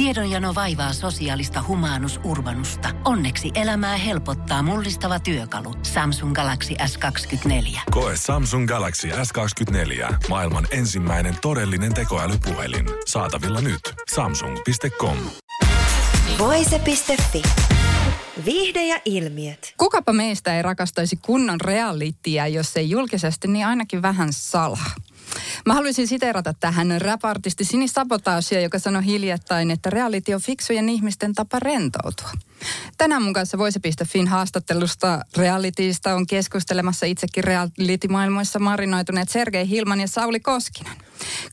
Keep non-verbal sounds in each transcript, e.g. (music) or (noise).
Tiedonjano vaivaa sosiaalista humanus urbanusta. Onneksi elämää helpottaa mullistava työkalu. Samsung Galaxy S24. Koe Samsung Galaxy S24. Maailman ensimmäinen todellinen tekoälypuhelin. Saatavilla nyt. Samsung.com. Voise.fi. Viihde ja ilmiöt. Kukapa meistä ei rakastaisi kunnon realittiä, jos ei julkisesti, niin ainakin vähän salaa. Mä haluaisin siteerata tähän rap-artisti Sini Sabotaasia, joka sanoi hiljattain, että reality on fiksujen ihmisten tapa rentoutua. Tänään mun kanssa Voise.fin haastattelusta realityista on keskustelemassa itsekin reality-maailmoissa marinoituneet Sergei Hilman ja Sauli Koskinen.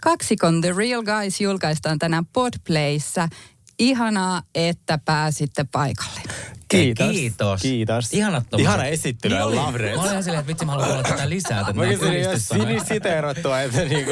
Kaksikon The Real Guys julkaistaan tänään Podplayssä. Ihanaa, että pääsitte paikalle. Kiitos. Kiitos. Kiitos. Ihanat tommoset. Ihana esittely, Niin. Mä olin silleen, että vitsi mä haluan kuulla tätä lisää. Tätä Mä kyselin jo sinisiteerattua, että niinku,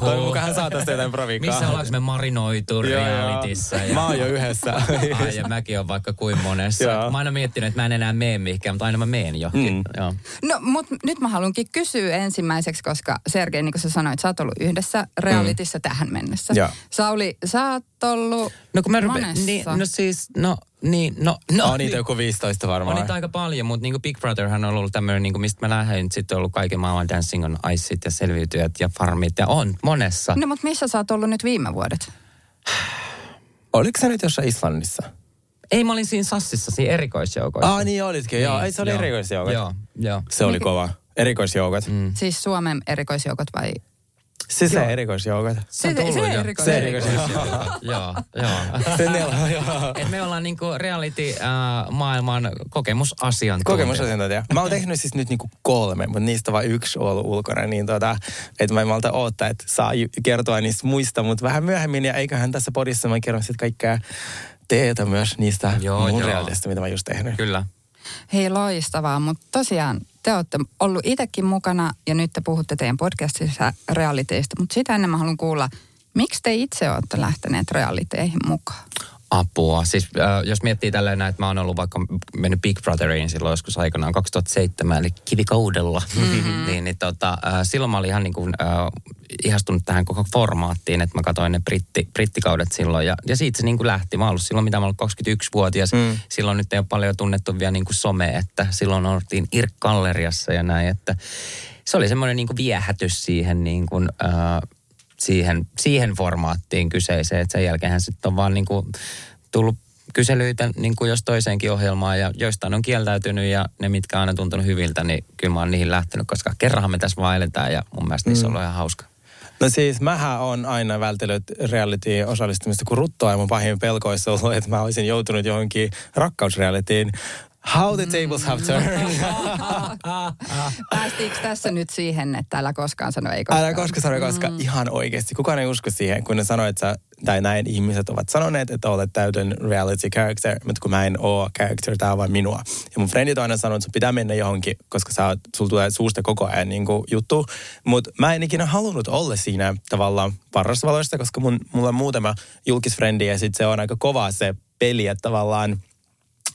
toivon mukaan hän saa tästä jotain provikkaa. Missä ollaanko me marinoitu realitissa? Ja... Mä oon jo yhdessä. Ai, ja mäkin on vaikka kuin monessa. Joo. Mä oon aina miettinyt, että mä en enää mene mihinkään, mutta aina mä meen johonkin. Mm. Joo. No, mutta nyt mä haluankin kysyä ensimmäiseksi, koska Sergei, niin kuin sä sanoit, sä oot ollut yhdessä realityssä tähän mennessä. Joo. Sauli, sä oot ollut No kun mä rupean, monessa. niin, no siis, no, niin, no, no. On niitä joku 15 varmaan. On niitä aika paljon, mutta niin Big Brotherhan on ollut tämmöinen, niin mistä mä lähdin, sitten on ollut kaiken maailman Dancing on Iceit ja Selviytyjät ja Farmit ja on monessa. No, mutta missä sä oot ollut nyt viime vuodet? Oliko se nyt jossain Islannissa? Ei, mä olin siinä Sassissa, siinä erikoisjoukoissa. Ah niin olitkin, joo. Ei se oli joo. erikoisjoukot. Joo, joo. Se oli kova. Erikoisjoukot. Mm. Siis Suomen erikoisjoukot vai? Se se erikoisjoukot. Se on Se- tullut se jo. erikois- Se erikoisjoukot. (laughs) joo, joo. (laughs) Se neljä, joo. Et me ollaan niinku reality-maailman kokemusasiantuntija. Kokemusasiantuntija. Mä oon tehnyt siis nyt niinku kolme, mutta niistä vain yksi on ollut ulkona, niin tota, että mä en malta odottaa, että saa kertoa niistä muista, mutta vähän myöhemmin, ja eiköhän tässä podissa mä kerron sitten kaikkea teetä myös niistä Joo, mun joo. mitä mä just tehnyt. Kyllä. Hei loistavaa, mutta tosiaan te olette ollut itsekin mukana ja nyt te puhutte teidän podcastissa realiteista, mutta sitä ennen mä haluan kuulla, miksi te itse olette lähteneet realiteihin mukaan? Apua. Siis äh, jos miettii tälleen että mä oon ollut vaikka mennyt Big Brotheriin silloin joskus aikanaan 2007, eli kivikaudella, mm-hmm. (laughs) niin, niin tota, äh, silloin mä olin ihan niin kuin, äh, ihastunut tähän koko formaattiin, että mä katsoin ne britti, brittikaudet silloin ja, ja siitä se niin kuin lähti. Mä oon ollut silloin, mitä mä ollut 21-vuotias. Mm. Silloin nyt ei ole paljon tunnettu vielä niin kuin some, että silloin oltiin Irk-galleriassa ja näin, että se oli semmoinen niin kuin viehätys siihen niin kuin, äh, siihen, siihen formaattiin kyseiseen. Et sen jälkeen sitten on vaan niin kuin tullut kyselyitä niin kuin jos toiseenkin ohjelmaan ja joistain on kieltäytynyt ja ne, mitkä on aina tuntunut hyviltä, niin kyllä mä oon niihin lähtenyt, koska kerranhan me tässä vaan eletään ja mun mielestä niissä on ollut ihan hauska. No siis mähän on aina vältellyt reality osallistumista kuin ruttoa ja mun pahin pelko olisi ollut, että mä olisin joutunut johonkin rakkausrealityin. How the tables have turned. (laughs) Päästiinkö tässä nyt siihen, että älä koskaan sano ei koskaan? Älä koska sano koska ihan oikeasti. Kukaan ei usko siihen, kun ne sanoo, että sä, tai näin ihmiset ovat sanoneet, että olet täytön reality character, mutta kun mä en oo character, tää on vain minua. Ja mun frendit on aina sanonut, että sun pitää mennä johonkin, koska sä, oot- sulla tulee suusta koko ajan niin kuin juttu. Mutta mä en ikinä halunnut olla siinä tavallaan parrasvaloista, koska mun, mulla on muutama julkisfrendi ja sit se on aika kova se peli, että tavallaan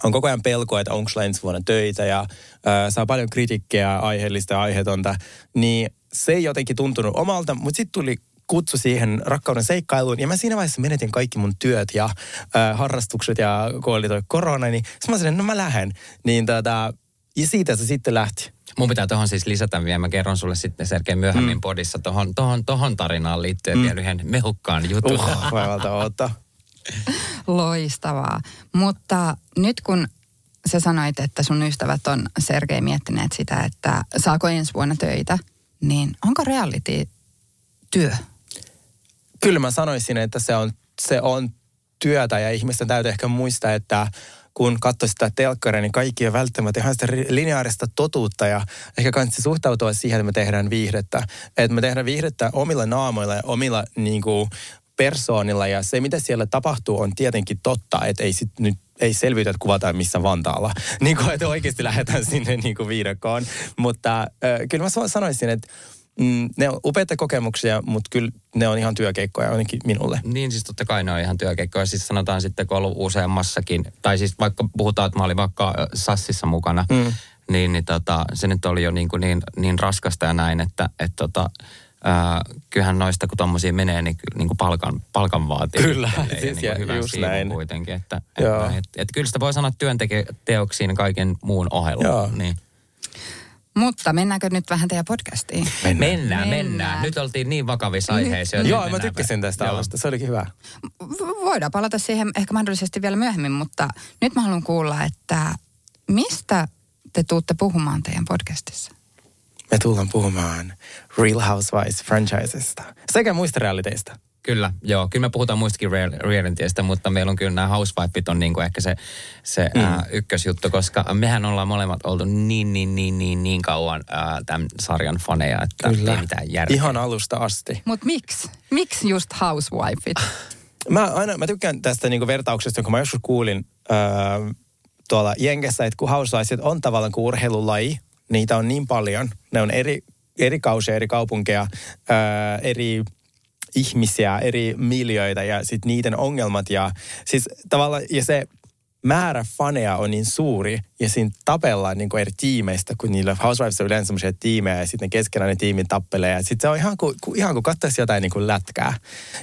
on koko ajan pelkoa, että onko sulla ensi vuonna töitä ja ö, saa paljon kritiikkiä aiheellista ja aiheetonta, niin se ei jotenkin tuntunut omalta, mutta sitten tuli kutsu siihen rakkauden seikkailuun ja mä siinä vaiheessa menetin kaikki mun työt ja ö, harrastukset ja kun oli toi korona, niin sitten mä sanoin, no mä lähden. Niin tota, ja siitä se sitten lähti. Mun pitää tuohon siis lisätä vielä, mä kerron sulle sitten Sergei myöhemmin mm. podissa tohon, tohon, tohon tarinaan liittyen mm. vielä yhden mehukkaan jutun. Uh, vaivalta odottaa. (laughs) Loistavaa. Mutta nyt kun sä sanoit, että sun ystävät on Sergei miettineet sitä, että saako ensi vuonna töitä, niin onko reality työ? Kyllä mä sanoisin, että se on, se on työtä ja ihmisten täytyy ehkä muistaa, että kun katsoo sitä telkkaria, niin kaikki ei välttämättä ihan sitä ri- lineaarista totuutta ja ehkä kannattaa suhtautua siihen, että me tehdään viihdettä. Että me tehdään viihdettä omilla naamoilla ja omilla niin kuin, persoonilla ja se, mitä siellä tapahtuu, on tietenkin totta, että ei sit nyt ei selviyty, että kuvataan missä Vantaalla. (laughs) Niin kuin, että oikeasti lähdetään (laughs) sinne niin kuin viidakkoon. Mutta äh, kyllä mä sa- sanoisin, että mm, ne on upeita kokemuksia, mutta kyllä ne on ihan työkeikkoja ainakin minulle. Niin siis totta kai ne on ihan työkeikkoja. Siis sanotaan sitten, kun on ollut useammassakin, tai siis vaikka puhutaan, että mä olin vaikka Sassissa mukana, mm. niin, niin tota, se nyt oli jo niin, kuin niin, niin raskasta ja näin, että et tota, ää, kyllähän noista kun tommosia menee, niin, niin kuin palkan, palkan vaatii. Kyllä, itselleen siis niin ja just näin. kuitenkin. Että, että, et, et kyllä sitä voi sanoa työnteoksiin kaiken muun ohella. Joo. Niin. Mutta mennäänkö nyt vähän teidän podcastiin? Mennään, mennään, Mennään. mennään. Nyt oltiin niin vakavissa aiheissa. joten Joo, mä tykkäsin tästä Joo. alusta. Se olikin hyvä. Voidaan palata siihen ehkä mahdollisesti vielä myöhemmin, mutta nyt mä haluan kuulla, että mistä te tuutte puhumaan teidän podcastissa? Me tullaan puhumaan Real Housewives franchisesta sekä muista realiteista. Kyllä, joo. Kyllä me puhutaan muistakin real- realityistä, mutta meillä on kyllä nämä housewifeit on niin kuin ehkä se, se mm. ää, ykkösjuttu, koska mehän ollaan molemmat oltu niin, niin, niin, niin, niin kauan ää, tämän sarjan faneja, että ei mitään järkeä. Ihan alusta asti. Mutta miksi? Miksi just housewifeit? Mä, aina, mä tykkään tästä niinku vertauksesta, jonka mä joskus kuulin öö, tuolla Jenkessä, että kun housewivesit on tavallaan kuin urheilulaji, niitä on niin paljon. Ne on eri, eri kausia, eri kaupunkeja, öö, eri ihmisiä, eri miljöitä ja sitten niiden ongelmat. Ja, siis tavallaan, ja se määrä faneja on niin suuri ja siinä tapellaan niin kuin eri tiimeistä, kun niillä Housewives on yleensä semmoisia tiimejä ja sitten keskenään ne tiimit tappelee. Ja sitten se on ihan kuin, ihan kuin katsoisi jotain niin kuin lätkää.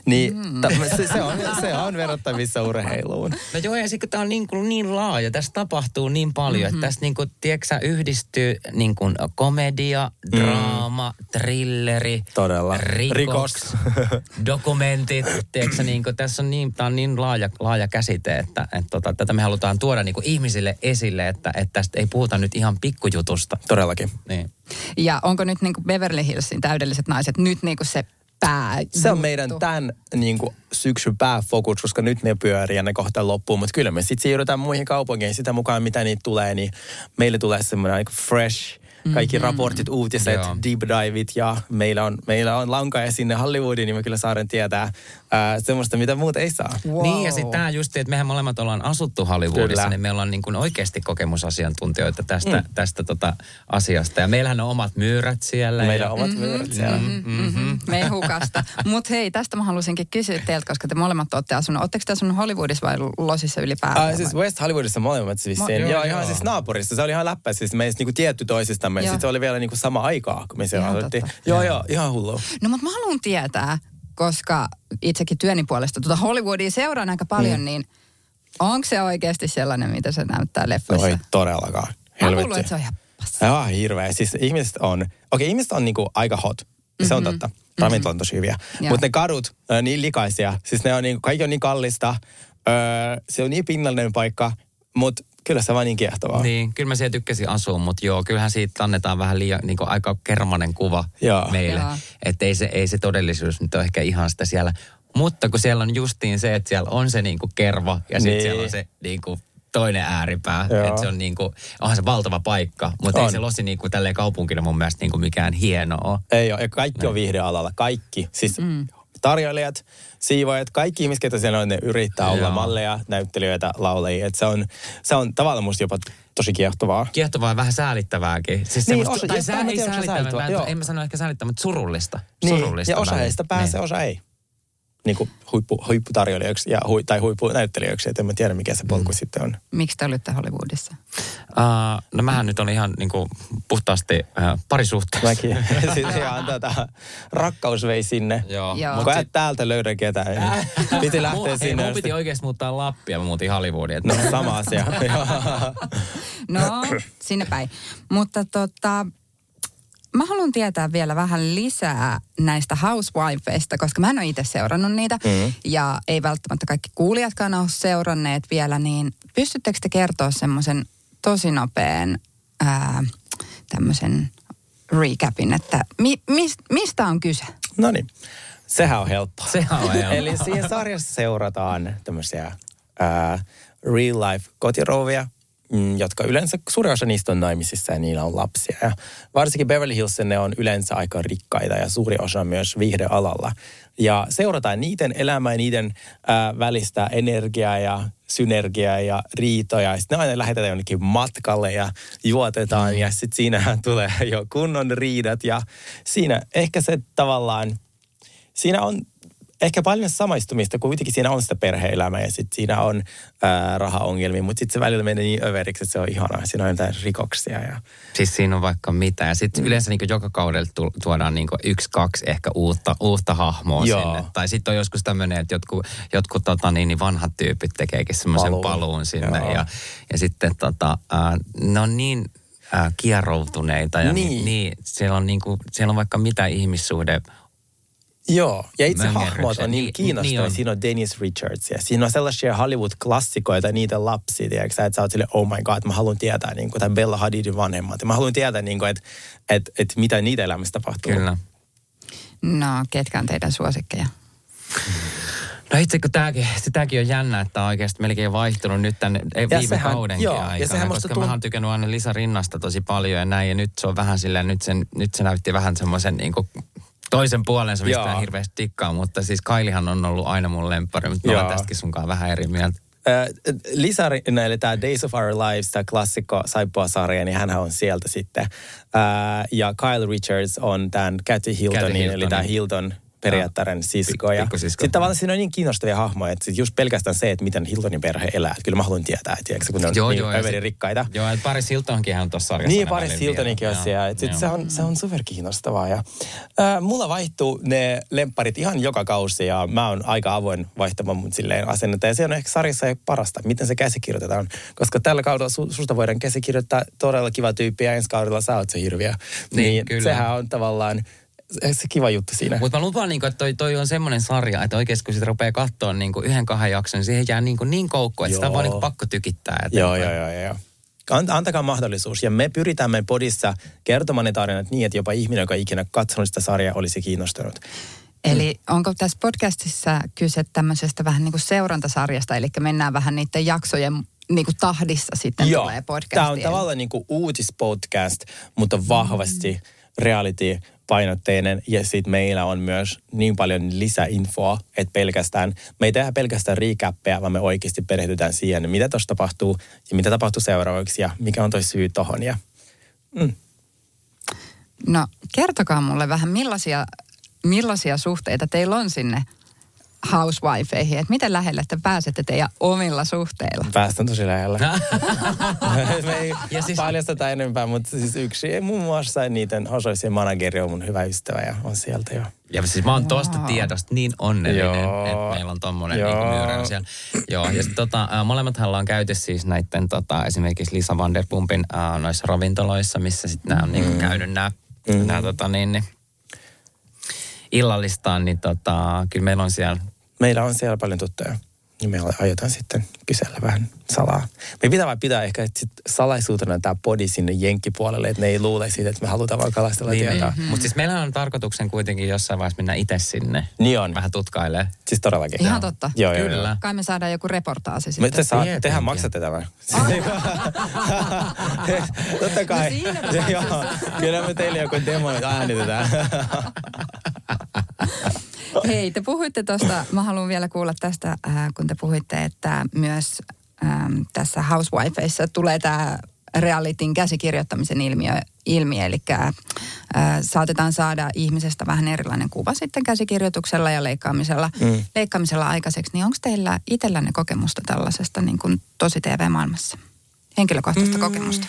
Niin mm. se, se, on, se on verrattavissa urheiluun. No joo, ja sitten tämä on niin, kuin niin laaja, tässä tapahtuu niin paljon, mm-hmm. että tässä niin kuin, tiedätkö, yhdistyy niin kuin komedia, draama, trilleri, Todella. rikos, Rikos. dokumentit. Tiedätkö, niin kuin, tässä on niin, tämä on niin laaja, laaja käsite, että, että tota, tätä me halutaan tuoda niin kuin ihmisille esille, että, että tästä ei puhuta nyt ihan pikkujutusta. Todellakin. Niin. Ja onko nyt niin kuin Beverly Hillsin täydelliset naiset nyt niin kuin se pää? Se on meidän tämän niin kuin, syksyn pääfokus, koska nyt ne pyörii ja ne kohta loppuu. Mutta kyllä me sitten siirrytään muihin kaupunkeihin sitä mukaan, mitä niitä tulee. Niin meille tulee semmoinen niin fresh, kaikki mm-hmm. raportit, uutiset, Joo. deep diveit ja meillä on, meillä on lankaa sinne Hollywoodiin, niin me kyllä saaren tietää ää, semmoista, mitä muut ei saa. Wow. Niin ja sitten tämä just, että mehän molemmat ollaan asuttu Hollywoodissa, Kyllä. niin me ollaan niin kuin oikeasti kokemusasiantuntijoita tästä, mm. tästä tota asiasta. Ja meillähän on omat myyrät siellä. Meillä ja, on omat myyrät siellä. Mm-hmm. Mehukasta. (laughs) Mutta hei, tästä mä halusinkin kysyä teiltä, koska te molemmat olette asunut. Oletteko te asunut Hollywoodissa vai Losissa ylipäätään? Ah, siis West Hollywoodissa molemmat siis. Mo- joo, joo, ihan siis naapurissa. Se oli ihan läppä. Siis me ei niinku tietty toisistamme. Sitten se oli vielä niinku sama aikaa, kun me siellä Ihan aloitettiin. Joo, joo, ihan hullu. No mutta mä haluan tietää, koska itsekin työni puolesta tuota Hollywoodia seuraan aika paljon, mm. niin onko se oikeasti sellainen, mitä se näyttää No leffoissa? ei todellakaan. Mä luulen, että se on ihan passa. Joo, hirveä. Siis ihmiset on, okei okay, ihmiset on niinku aika hot. Ja se on totta. Ravintolat on tosi hyviä. Mm-hmm. Mutta ne kadut, ö, niin likaisia. Siis ne on niinku, kaikki on niin kallista. Öö, se on niin pinnallinen paikka. Mutta kyllä se vaan niin kiehtovaa. Niin, kyllä mä siellä tykkäsin asua, mutta joo, kyllähän siitä annetaan vähän liian niin kuin aika kermanen kuva Joo. meille. Että ei se, ei se todellisuus nyt ole ehkä ihan sitä siellä. Mutta kun siellä on justiin se, että siellä on se niin kuin kerva ja sitten Niin. siellä on se niin kuin toinen ääripää. Että se on niin kuin, onhan se valtava paikka, mutta ei On. se Losi niin kuin tälleen kaupunkina mun mielestä niin kuin mikään hienoa. Ei ole. Ja kaikki on viihdealalla. Kaikki. Siis mm. Tarjoilijat, siivoajat, kaikki ihmiset, ketä siellä on, ne yrittää Joo. olla malleja, näyttelijöitä, laulajia. Et se, on, se on tavallaan musta jopa tosi kiehtovaa. Kiehtovaa ja vähän säälittävääkin. Siis Niin, osa- tai sää, ei säälittävää, en, joo. mä sano ehkä säälittävää, mutta surullista. Niin, surullista ja osa heistä pääsee, Niin. osa ei. Niin kuin huippu, huipputarjoilijoiksi ja, hui, tai huippunäyttelijöiksi. Et en mä tiedä, mikä se polku mm. sitten on. Miksi te olitte Hollywoodissa? Uh, no mähän nyt on ihan niin kuin puhtaasti uh, parisuhteessa. Mäkin. (laughs) siis ihan tätä, rakkaus vei sinne. Joo. Joo. Kun et täältä löydä ketään. niin (laughs) Piti lähteä hei, sinne. mun piti oikeasti muuttaa Lappia, mä muutin Hollywoodiin. Että No sama asia. (laughs) No, sinne päin. Mutta tota, mä haluan tietää vielä vähän lisää näistä housewifeista, koska mä en ole itse seurannut niitä. Mm. Ja ei välttämättä kaikki kuulijatkaan ole seuranneet vielä, niin pystyttekö te kertoa semmoisen tosi nopean ää, tämmöisen recapin, että mi, mis, mistä on kyse? No niin, sehän on helppoa. Sehän on helppoa. Eli siinä sarjassa seurataan tämmöisiä ää, real life kotirouvia, jotka yleensä, suuri osa niistä on naimisissa ja niillä on lapsia. Ja varsinkin Beverly Hills ne on yleensä aika rikkaita ja suuri osa myös viihdealalla. Ja seurataan niiden elämää ja niiden ää, välistä energiaa ja synergiaa ja riitoja. Sitten ne aina lähetetään jonnekin matkalle ja juotetaan ja sitten siinä tulee jo kunnon riidat. Ja siinä ehkä se tavallaan, siinä on ehkä paljon samaistumista, kun kuitenkin siinä on sitä perhe-elämää ja sitten siinä on ää, rahaongelmia, mutta sitten se välillä menee niin överiksi, että se on ihanaa. Siinä on jotain rikoksia. Ja... Siis siinä on vaikka mitä. Ja sitten mm. yleensä niin joka kaudella tu- tuodaan niin yksi, kaksi ehkä uutta, uutta hahmoa Joo. sinne. Tai sitten on joskus tämmöinen, että jotkut, jotkut tota, niin, niin vanhat tyypit tekeekin semmoisen Paluun. paluun sinne. Joo. Ja, ja sitten tota, äh, ne on niin äh, kieroutuneita. Ja Niin. niin. niin siellä, on niin kuin, siellä on vaikka mitä ihmissuhde Joo, ja itse Möngerrykset. hahmot on niin kiinnostavia. niin on. Siinä on Dennis Richards ja siinä on sellaisia Hollywood-klassikoita, niitä lapsia, tiedätkö että sä oot sille, oh my god, mä haluan tietää, niin kuin, tai Bella Hadidin vanhemmat. Ja mä haluan tietää, niin kuin, että, että, että mitä niitä elämässä tapahtuu. Kyllä. No, ketkä on teidän suosikkeja? No itse kun tämäkin, tämäkin on jännä, että on oikeasti melkein vaihtunut nyt tänne ei, Ja viime sehän- kaudenkin joo, ja aikana, sehän musta koska tunt- mä oon tykännyt aina Lisa Rinnasta tosi paljon ja näin, ja nyt se on vähän silleen, nyt, sen, nyt se näytti vähän semmoisen niin toisen puolensa, mistä en hirveästi tikkaa, mutta siis Kailihan on ollut aina mun lemppari, mutta mä olen tästäkin sunkaan vähän eri mieltä. Äh, Lisa Rinna, eli tämä Days of Our Lives, tämä klassikko saippua-sarja, niin hän on sieltä sitten. Äh, ja Kyle Richards on tämän Kathy Hiltonin, Hiltonin. eli tämä Hilton periaattearen sisko. Pik- Ja sitten tavallaan siinä on niin kiinnostavia hahmoja, että sit just pelkästään se, että miten Hiltonin perhe elää. Että kyllä mä haluan tietää, että tiedätkö, kun ne on Joo, niin joo, sit- rikkaita. Joo, että Paris Hiltonkin on tuossa sarjassa. Niin, Paris Hiltoninkin on siellä. Et sit se, on, se on super kiinnostavaa. Ja, äh, mulla vaihtuu ne lempparit ihan joka kausi ja mä oon aika avoin vaihtamaan mun silleen asennetta. Ja se on ehkä sarjassa parasta, miten se käsikirjoitetaan. Koska tällä kaudella su, susta voidaan käsikirjoittaa todella kiva tyyppi ja ensi kaudella sä oot se hirviö. Niin, kyllä. sehän on tavallaan se kiva juttu siinä. Mutta mä lupaan, niin että toi, toi on semmoinen sarja, että oikeasti kun sitä rupeaa katsoa niin yhden kahden jakson, niin siihen jää niin, niin koukku, että sitä on Joo. vaan niin pakko tykittää. Joo, eteenpäin. joo, joo, joo. Ant- Antakaa mahdollisuus. Ja me pyritään meidän podissa kertomaan ne tarinat niin, että jopa ihminen, joka ikinä katsonut sitä sarjaa, olisi kiinnostunut. Eli onko tässä podcastissa kyse tämmöisestä vähän niin kuin seurantasarjasta, eli mennään vähän niiden jaksojen niin kuin tahdissa sitten tulee podcastiin. Tämä on tavallaan niin kuin uutispodcast, mutta vahvasti mm. Reality-painotteinen. Ja sitten meillä on myös niin paljon lisäinfoa, että pelkästään, me ei tehdä pelkästään recappeja, vaan me oikeasti perehdytään siihen, mitä tuossa tapahtuu ja mitä tapahtuu seuraavaksi ja mikä on toi syy tohon. Ja No kertokaa mulle vähän, millaisia, millaisia suhteita teillä on sinne housewifeihin, että miten lähelle te pääsette teidän omilla suhteilla? päästään tosi lähellä. (laughs) me ei Ja siis- paljasteta enempää, mutta siis yksi, muun muassa niiden Hosoisien manageri on mun hyvä ystävä ja on sieltä jo. Ja siis mä oon tosta Wow. tiedosta niin onnellinen, Joo. että meillä on tommonen Joo. niinku myyrä siellä. Joo, ja sit tota, molemmathan ollaan käyty siis näitten tota, esimerkiksi Lisa Vanderpumpin noissa ravintoloissa, missä sitten nämä on niinku käynyt nämä mm. Nää, tota, niin, niin, illallistaan, niin tota, kyllä meillä on siellä Meillä on siellä paljon tuttuja. Niin me aiotaan sitten kysellä vähän salaa. Me pitää vaan pitää ehkä sit salaisuutena tämä podi sinne jenkkipuolelle, että ne ei luule siitä, että me halutaan vaan kalastella Niin, tietoa. niin. Mutta siis meillä on tarkoituksen kuitenkin jossain vaiheessa mennä itse sinne. Niin on. Vähän tutkailee. Siis todellakin. Ihan totta. Joo, joo, Kyllä. joo. Kai me saadaan joku reportaasi Me sitten. te saa, tehän maksatte tämän. (laughs) Totta kai. No siinä. Joo, Kyllä me teille joku demo nyt äänitetään. (laughs) Hei, te puhuitte tuosta, mä haluan vielä kuulla tästä, äh, kun te puhuitte, että myös ähm, tässä Housewifeissa tulee tämä realityn käsikirjoittamisen ilmiö, ilmi, eli äh, saatetaan saada ihmisestä vähän erilainen kuva sitten käsikirjoituksella ja leikkaamisella, mm. leikkaamisella aikaiseksi. Niin onko teillä itsellänne kokemusta tällaisesta niin kuin tosi TV-maailmassa? Henkilökohtaista mm. kokemusta?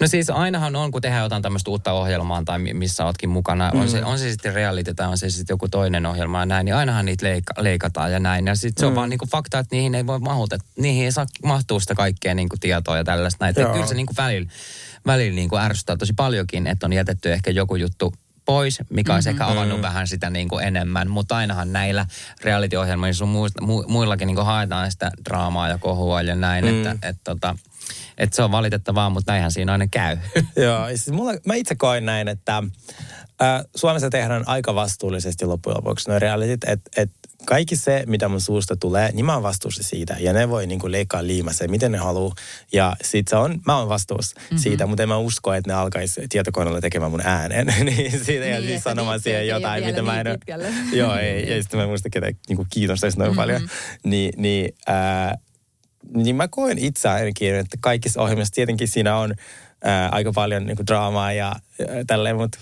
No siis ainahan on, kun tehdään jotain tämmöistä uutta ohjelmaa tai mi- missä ootkin mukana, mm. on, se, on se sitten reality tai on se sitten joku toinen ohjelma ja näin, niin ainahan niitä leika, leikataan ja näin. Ja sitten se on vaan niinku fakta, että niihin ei voi mahuta, niihin ei saa mahtua sitä kaikkea niinku tietoa ja tällaista näin. Kyllä se niinku välillä, välillä niinku ärsyttää tosi paljonkin, että on jätetty ehkä joku juttu pois, mikä olisi ehkä avannut vähän sitä niin kuin enemmän. Mutta ainahan näillä reality-ohjelmilla sun muista, mu, muillakin niin kuin haetaan sitä draamaa ja kohua ja näin, mm. että et, tota, et se on valitettavaa, mutta näinhän siinä aina käy. (laughs) Joo, siis mulla, mä itse koen näin, että äh, Suomessa tehdään aika vastuullisesti loppujen lopuksi nuo realitit, että et kaikki se, mitä mun suusta tulee, niin mä oon vastuussa siitä. Ja ne voi niinku leikkaa liimassa, miten ne haluaa. Ja sit se on, mä oon vastuussa mm-hmm. siitä, mutta en mä usko, että ne alkaisi tietokoneella tekemään mun äänen. (laughs) niin siitä ja Niin, siis että sanomaan siihen jotain, mitä mä en niin. (laughs) Joo, ei. Ja sitten mä en muista, ketä niinku kiinnostaisi noin mm-hmm. paljon. Niin, niin äh, niin mä koen itse ainakin, että kaikissa ohjelmissa tietenkin siinä on ää, aika paljon niin draamaa ja ää, tälleen, mutta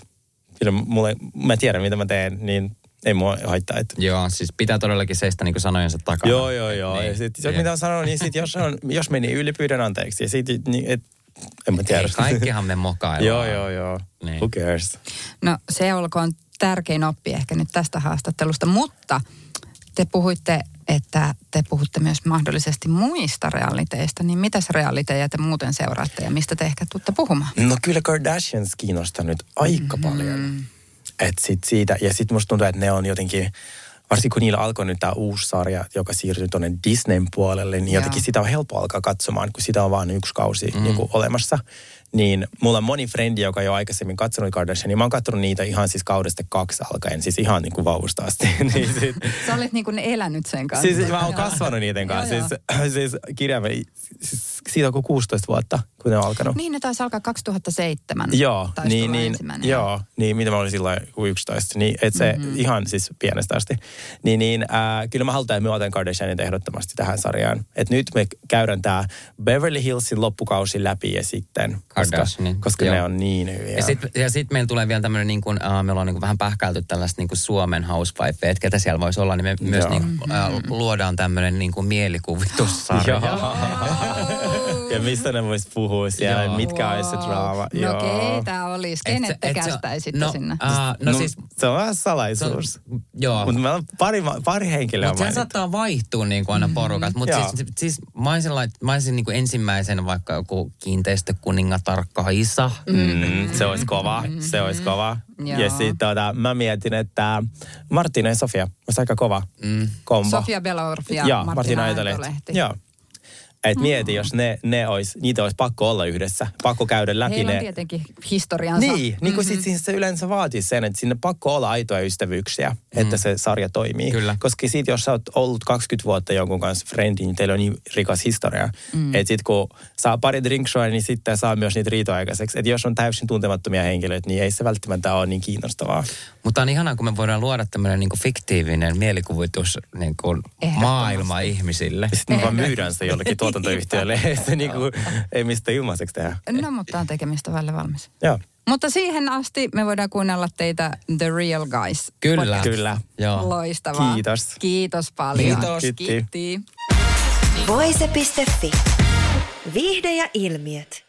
kyllä mulle, mä tiedän mitä mä teen, niin ei mua haittaa. Että... Joo, siis pitää todellakin seistä niin sanojensa takana. Joo, joo, joo. Niin. Ja sit, sit, mitä on sanonut, niin sit, jos, on, jos meni yli, pyydän anteeksi. Ja sit, niin, et, en mä tiedä. Ei, kaikkihan me mokaillaan. joo, joo, joo. Niin. Who cares? No se olkoon tärkein oppi ehkä nyt tästä haastattelusta, mutta te puhuitte, että te puhutte myös mahdollisesti muista realiteista, niin mitäs realiteja te muuten seuraatte ja mistä te ehkä tuutte puhumaan? No kyllä Kardashians kiinnostaa nyt aika mm-hmm. paljon. Et sit siitä, ja sitten musta tuntuu, että ne on jotenkin, varsinkin kun niillä alkoi nyt tämä uusi sarja, joka siirtyi tuonne Disneyn puolelle, niin Joo. jotenkin sitä on helppo alkaa katsomaan, kun sitä on vain yksi kausi mm. niin kuin olemassa. Niin mulla on moni frendi, joka jo aikaisemmin katsonut Kardashiania. Mä oon katsonut niitä ihan siis kaudesta kaksi alkaen, siis ihan niin kuin vauvasta asti. (laughs) niin sit, Sä olet niin kuin elänyt sen kanssa. Siis mä oon Joo. kasvanut niiden kanssa. Joo, Siis, siis kirjaimellisesti, siis siitä on kuin 16 vuotta, kun ne on alkanut. Niin ne taisi alkaa 2007. Joo, niin, niin, joo, niin mitä mä olin silloin kuin 11, niin et se mm-hmm. ihan siis pienestä asti. Niin, niin äh, kyllä mä halutaan, että me otan Kardashianit ehdottomasti tähän sarjaan. Et nyt me käydään tämä Beverly Hillsin loppukausi läpi ja sitten, koska, koska joo. ne on niin hyviä. Ja sitten ja sit meillä tulee vielä tämmöinen, niin kuin, uh, meillä on niin kuin vähän pähkäilty tällaista niin kuin Suomen housewife, että ketä siellä voisi olla, niin me myös Joo. niin kuin, uh, luodaan tämmöinen niin kuin mielikuvitussarja. (laughs) Ja mistä ne vois puhua siellä, Joo. mitkä olisi se draama. No Joo. keitä olisi? Et Kenet se- te et se- kästäisitte no, sinne? Uh, no, siis, se on vähän se salaisuus. on, joo. Mutta meillä on pari, pari henkilöä Mutta sehän mainittu. saattaa vaihtua niin kuin aina porukat. Mutta Joo. siis, siis mä olisin, lait, mä olisin niin kuin ensimmäisen vaikka joku kiinteistökuningatar Kaisa. Mm, se olisi kova, se olisi kova. Joo. Ja sitten tota, mä mietin, että Martina ja Sofia olisi aika kova Mm. kombo. Sofia Belorf ja Joo, Martina Aitolehti. Aitolehti. Joo. Et mieti, jos ne, ne ois, niitä olisi pakko olla yhdessä. Pakko käydä läpi Heillä on ne. tietenkin historiansa. Niin, niin kuin sit siinä se yleensä vaatii sen, että sinne pakko olla aitoja ystävyyksiä, että se sarja toimii. Kyllä. Koska sit jos sä oot ollut 20 vuotta jonkun kanssa friendi, niin teillä on niin rikas historia. Mm. Että sit kun saa pari drinkshoa, niin sitten saa myös niitä riitoja aikaiseksi. Että jos on täysin tuntemattomia henkilöitä, niin ei se välttämättä ole niin kiinnostavaa. Mutta on ihanaa, kun me voidaan luoda tämmöinen niin fiktiivinen mielikuvitus niin kuin maailma ihmisille. Sitten me vaan myydään se jollekin (laughs) tuotantoyhtiölle. (laughs) Ei se niinku, ei mistä ilmaiseksi tehdä. No, mutta on tekemistä välillä valmis. Joo. Mutta siihen asti me voidaan kuunnella teitä The Real Guys. Kyllä. Kyllä. Joo. Loistavaa. Kiitos. Kiitos paljon. Kiitos. Kiitti. Kiitti. Voise.fi. Viihde ja ilmiöt.